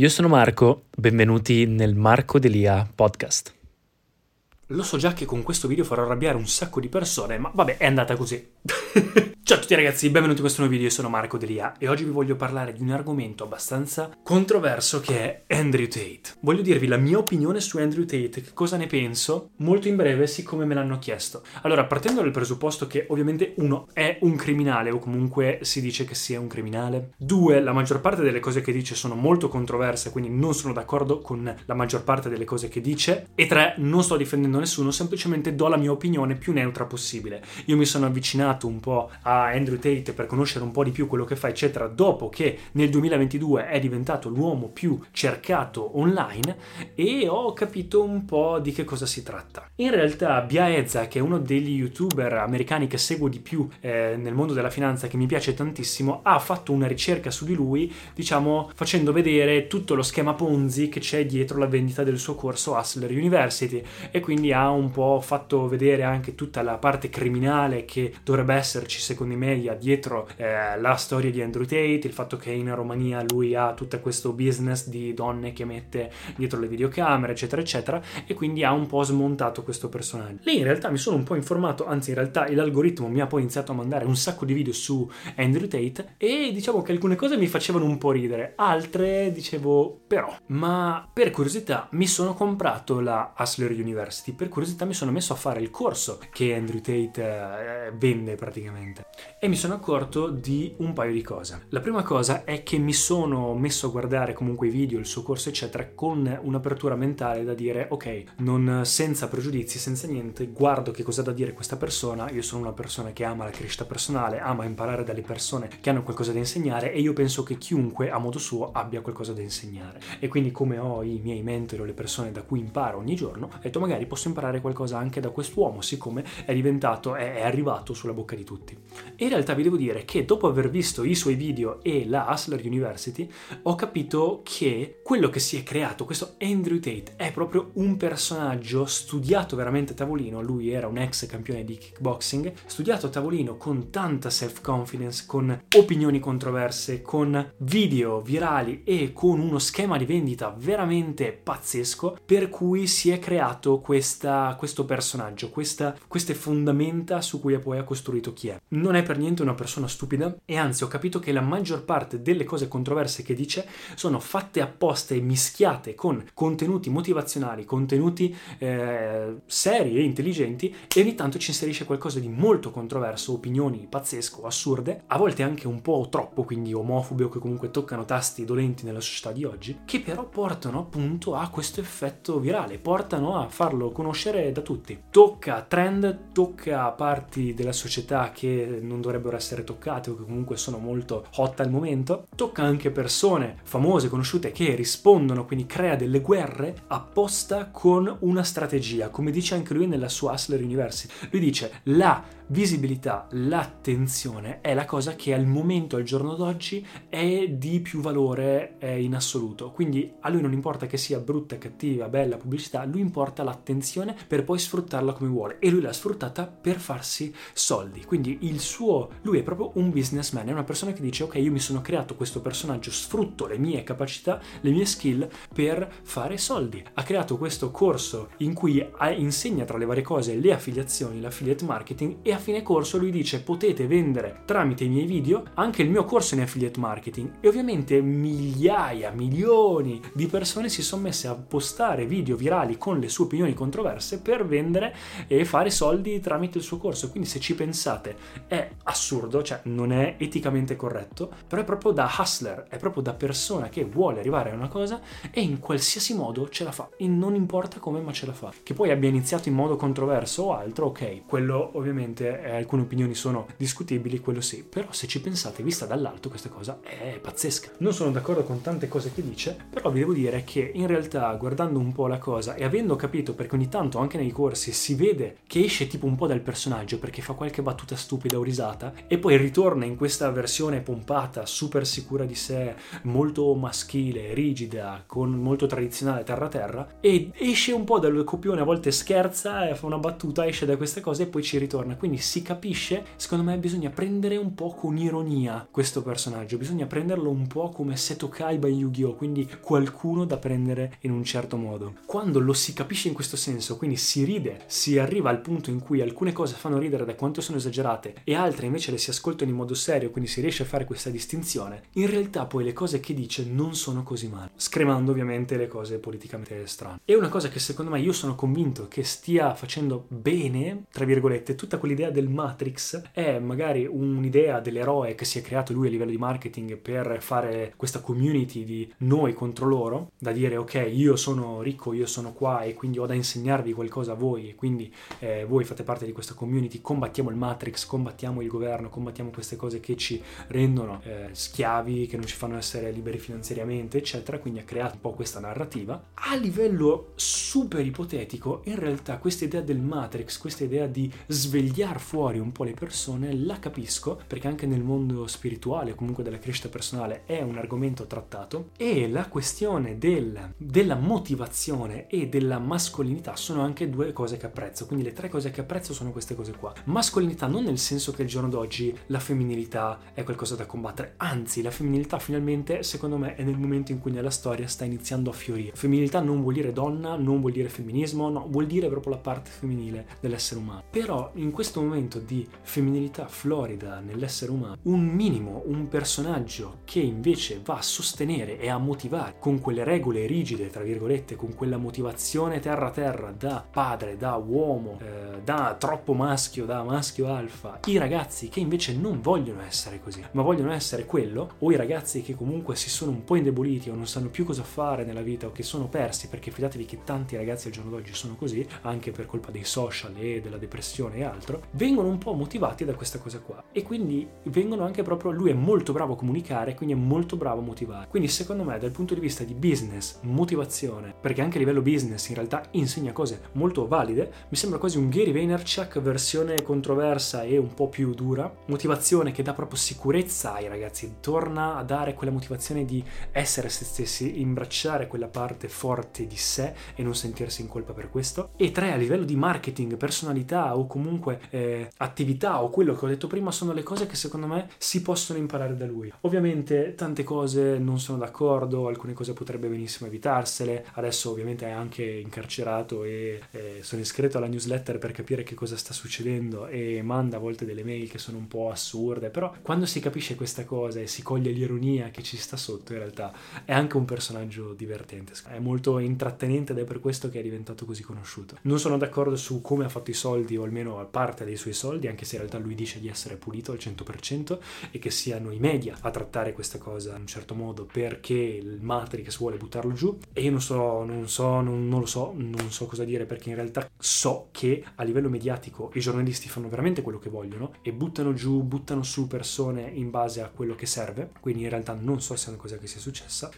Io sono Marco, benvenuti nel Marco Delia podcast. Lo so già che con questo video farò arrabbiare un sacco di persone, ma vabbè, è andata così. Ciao a tutti ragazzi, benvenuti in questo nuovo video, io sono Marco Delia e oggi vi voglio parlare di un argomento abbastanza controverso che è Andrew Tate. Voglio dirvi la mia opinione su Andrew Tate, che cosa ne penso, molto in breve, siccome me l'hanno chiesto. Allora, partendo dal presupposto che ovviamente uno è un criminale o comunque si dice che sia un criminale. Due, la maggior parte delle cose che dice sono molto controverse, quindi non sono d'accordo con la maggior parte delle cose che dice. E tre, non sto difendendo nessuno, semplicemente do la mia opinione più neutra possibile. Io mi sono avvicinato un po' a Andrew Tate per conoscere un po' di più quello che fa, eccetera, dopo che nel 2022 è diventato l'uomo più cercato online e ho capito un po' di che cosa si tratta. In realtà Biaezza, che è uno degli youtuber americani che seguo di più eh, nel mondo della finanza, che mi piace tantissimo, ha fatto una ricerca su di lui, diciamo, facendo vedere tutto lo schema Ponzi che c'è dietro la vendita del suo corso Hustler University e quindi ha un po' fatto vedere anche tutta la parte criminale che dovrebbe esserci secondo media dietro eh, la storia di Andrew Tate, il fatto che in Romania lui ha tutto questo business di donne che mette dietro le videocamere, eccetera, eccetera, e quindi ha un po' smontato questo personaggio. Lì in realtà mi sono un po' informato, anzi in realtà l'algoritmo mi ha poi iniziato a mandare un sacco di video su Andrew Tate e diciamo che alcune cose mi facevano un po' ridere, altre dicevo però, ma per curiosità mi sono comprato la Hustler University, per curiosità mi sono messo a fare il corso che Andrew Tate eh, vende praticamente e mi sono accorto di un paio di cose. La prima cosa è che mi sono messo a guardare comunque i video, il suo corso eccetera con un'apertura mentale da dire ok, non senza pregiudizi, senza niente, guardo che cosa ha da dire questa persona, io sono una persona che ama la crescita personale, ama imparare dalle persone che hanno qualcosa da insegnare e io penso che chiunque a modo suo abbia qualcosa da insegnare. E quindi come ho i miei mentori o le persone da cui imparo ogni giorno, ho detto magari posso imparare qualcosa anche da quest'uomo, siccome è diventato, è, è arrivato sulla bocca di tutti. In realtà vi devo dire che dopo aver visto i suoi video e la Hustler University, ho capito che quello che si è creato, questo Andrew Tate, è proprio un personaggio studiato veramente a tavolino. Lui era un ex campione di kickboxing, studiato a tavolino con tanta self-confidence, con opinioni controverse, con video virali e con uno schema di vendita veramente pazzesco, per cui si è creato questa, questo personaggio, questa, queste fondamenta su cui poi ha costruito chi è. Non è per niente una persona stupida e anzi ho capito che la maggior parte delle cose controverse che dice sono fatte apposta e mischiate con contenuti motivazionali, contenuti eh, seri e intelligenti e ogni tanto ci inserisce qualcosa di molto controverso, opinioni pazzesco, assurde, a volte anche un po' troppo, quindi omofobe o che comunque toccano tasti dolenti nella società di oggi, che però portano appunto a questo effetto virale, portano a farlo conoscere da tutti. Tocca trend, tocca parti della società che non dovrebbero essere toccate o che comunque sono molto hot al momento, tocca anche persone famose, conosciute che rispondono, quindi crea delle guerre apposta con una strategia, come dice anche lui nella sua Hustler University. Lui dice la visibilità, l'attenzione è la cosa che al momento, al giorno d'oggi, è di più valore eh, in assoluto. Quindi a lui non importa che sia brutta, cattiva, bella pubblicità, lui importa l'attenzione per poi sfruttarla come vuole e lui l'ha sfruttata per farsi soldi. Quindi il suo, lui è proprio un businessman, è una persona che dice ok, io mi sono creato questo personaggio, sfrutto le mie capacità, le mie skill per fare soldi. Ha creato questo corso in cui insegna tra le varie cose le affiliazioni, l'affiliate marketing e ha fine corso lui dice potete vendere tramite i miei video anche il mio corso in affiliate marketing e ovviamente migliaia, milioni di persone si sono messe a postare video virali con le sue opinioni controverse per vendere e fare soldi tramite il suo corso. Quindi se ci pensate è assurdo, cioè non è eticamente corretto, però è proprio da hustler, è proprio da persona che vuole arrivare a una cosa e in qualsiasi modo ce la fa. E non importa come, ma ce la fa. Che poi abbia iniziato in modo controverso o altro, ok, quello ovviamente eh, alcune opinioni sono discutibili, quello sì, però se ci pensate vista dall'alto questa cosa è pazzesca. Non sono d'accordo con tante cose che dice, però vi devo dire che in realtà guardando un po' la cosa e avendo capito perché ogni tanto anche nei corsi si vede che esce tipo un po' dal personaggio perché fa qualche battuta stupida o risata e poi ritorna in questa versione pompata, super sicura di sé, molto maschile, rigida, con molto tradizionale terra terra e esce un po' dal copione, a volte scherza e fa una battuta, esce da queste cose e poi ci ritorna. Quindi si capisce, secondo me bisogna prendere un po' con ironia questo personaggio, bisogna prenderlo un po' come Seto Kaiba in Yu-Gi-Oh! quindi qualcuno da prendere in un certo modo. Quando lo si capisce in questo senso, quindi si ride, si arriva al punto in cui alcune cose fanno ridere da quanto sono esagerate e altre invece le si ascoltano in modo serio, quindi si riesce a fare questa distinzione, in realtà poi le cose che dice non sono così male, scremando ovviamente le cose politicamente strane. E una cosa che secondo me io sono convinto che stia facendo bene, tra virgolette, tutta quell'idea del Matrix è magari un'idea dell'eroe che si è creato lui a livello di marketing per fare questa community di noi contro loro, da dire ok io sono ricco, io sono qua e quindi ho da insegnarvi qualcosa a voi e quindi eh, voi fate parte di questa community, combattiamo il Matrix, combattiamo il governo, combattiamo queste cose che ci rendono eh, schiavi, che non ci fanno essere liberi finanziariamente, eccetera, quindi ha creato un po' questa narrativa. A livello super ipotetico, in realtà questa idea del Matrix, questa idea di svegliare fuori un po' le persone, la capisco, perché anche nel mondo spirituale, comunque della crescita personale, è un argomento trattato e la questione del, della motivazione e della mascolinità sono anche due cose che apprezzo, quindi le tre cose che apprezzo sono queste cose qua. Mascolinità non nel senso che il giorno d'oggi la femminilità è qualcosa da combattere, anzi la femminilità finalmente secondo me è nel momento in cui nella storia sta iniziando a fiorire. Femminilità non vuol dire donna, non vuol dire femminismo, no, vuol dire proprio la parte femminile dell'essere umano. Però in questo momento di femminilità florida nell'essere umano, un minimo, un personaggio che invece va a sostenere e a motivare con quelle regole rigide, tra virgolette, con quella motivazione terra terra da padre, da uomo, eh, da troppo maschio, da maschio alfa, i ragazzi che invece non vogliono essere così, ma vogliono essere quello, o i ragazzi che comunque si sono un po' indeboliti o non sanno più cosa fare nella vita o che sono persi, perché fidatevi che tanti ragazzi al giorno d'oggi sono così, anche per colpa dei social e della depressione e altro, vengono un po' motivati da questa cosa qua. E quindi vengono anche proprio, lui è molto bravo a comunicare, quindi è molto bravo a motivare. Quindi secondo me dal punto di vista di business, motivazione, perché anche a livello business in realtà insegna cose molto valide, mi sembra quasi un Gary Vaynerchuk versione controversa e un po' più dura, motivazione che dà proprio sicurezza ai ragazzi, torna a dare quella motivazione di essere se stessi, imbracciare quella parte forte di sé e non sentirsi in colpa per questo. E tre, a livello di marketing, personalità o comunque eh, attività o quello che ho detto prima sono le cose che secondo me si possono imparare da lui. Ovviamente tante cose non sono d'accordo, alcune cose potrebbe benissimo evitarsele, adesso ovviamente è anche incarcerato e eh, sono iscritto alla newsletter per capire che cosa sta succedendo e manda a volte delle mail che sono un po' assurde, però quando si capisce questa cosa e si coglie l'ironia che ci sta sotto, in realtà è anche un personaggio divertente, è molto intrattenente ed è per questo che è diventato così conosciuto. Non sono d'accordo su come ha fatto i soldi o almeno parte dei suoi soldi, anche se in realtà lui dice di essere pulito al 100% e che siano i media a trattare questa cosa in un certo modo perché il Matrix vuole buttarlo giù e io non so, non so, non, non lo so, non so cosa dire perché in realtà so che a livello mediatico i giornalisti fanno veramente quello che vogliono e buttano giù, buttano su persone in base a quello che serve, quindi in realtà non so se è una cosa che sia successa.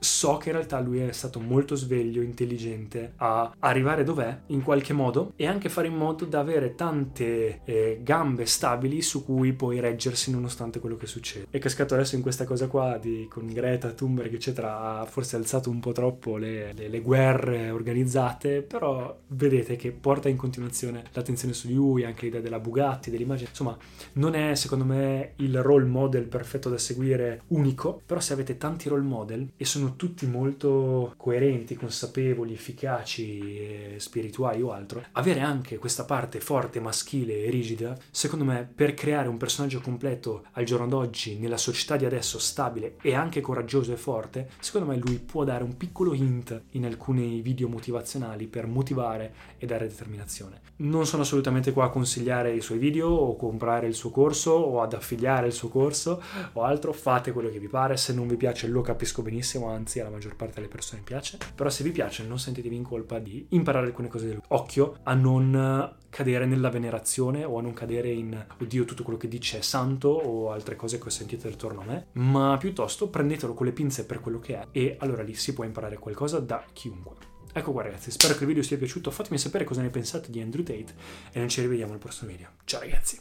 So che in realtà lui è stato molto sveglio, intelligente a arrivare dov'è in qualche modo e anche fare in modo da avere tante eh, gambe stabili su cui poi reggersi nonostante quello che succede. È cascato adesso in questa cosa qua di, con Greta Thunberg eccetera ha forse alzato un po' troppo le, le, le guerre organizzate, però vedete che porta in continuazione l'attenzione su di lui, anche l'idea della Bugatti, dell'immagine, insomma non è secondo me il role model perfetto da seguire unico, però se avete tanti role model e sono tutti molto coerenti, consapevoli, efficaci, spirituali o altro, avere anche questa parte forte, maschile e rigida, secondo me, per creare un personaggio completo al giorno d'oggi, nella società di adesso stabile e anche coraggioso e forte, secondo me lui può dare un piccolo hint in alcuni video motivazionali per motivare e dare determinazione. Non sono assolutamente qua a consigliare i suoi video o comprare il suo corso o ad affiliare il suo corso o altro, fate quello che vi pare, se non vi piace lo capisco benissimo, anzi alla maggior parte delle persone piace, però se vi piace non sentitevi in colpa di imparare alcune cose del occhio a non cadere nella venerazione o a non cadere in oddio tutto quello che dice è santo o altre cose che ho sentito attorno a me, ma piuttosto prendetelo con le pinze per quello che è e allora lì si può imparare qualcosa da chiunque. Ecco qua ragazzi, spero che il video vi sia piaciuto, fatemi sapere cosa ne pensate di Andrew Tate e noi ci rivediamo al prossimo video. Ciao ragazzi!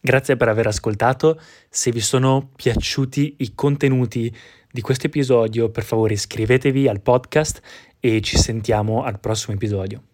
Grazie per aver ascoltato, se vi sono piaciuti i contenuti di questo episodio per favore iscrivetevi al podcast e ci sentiamo al prossimo episodio.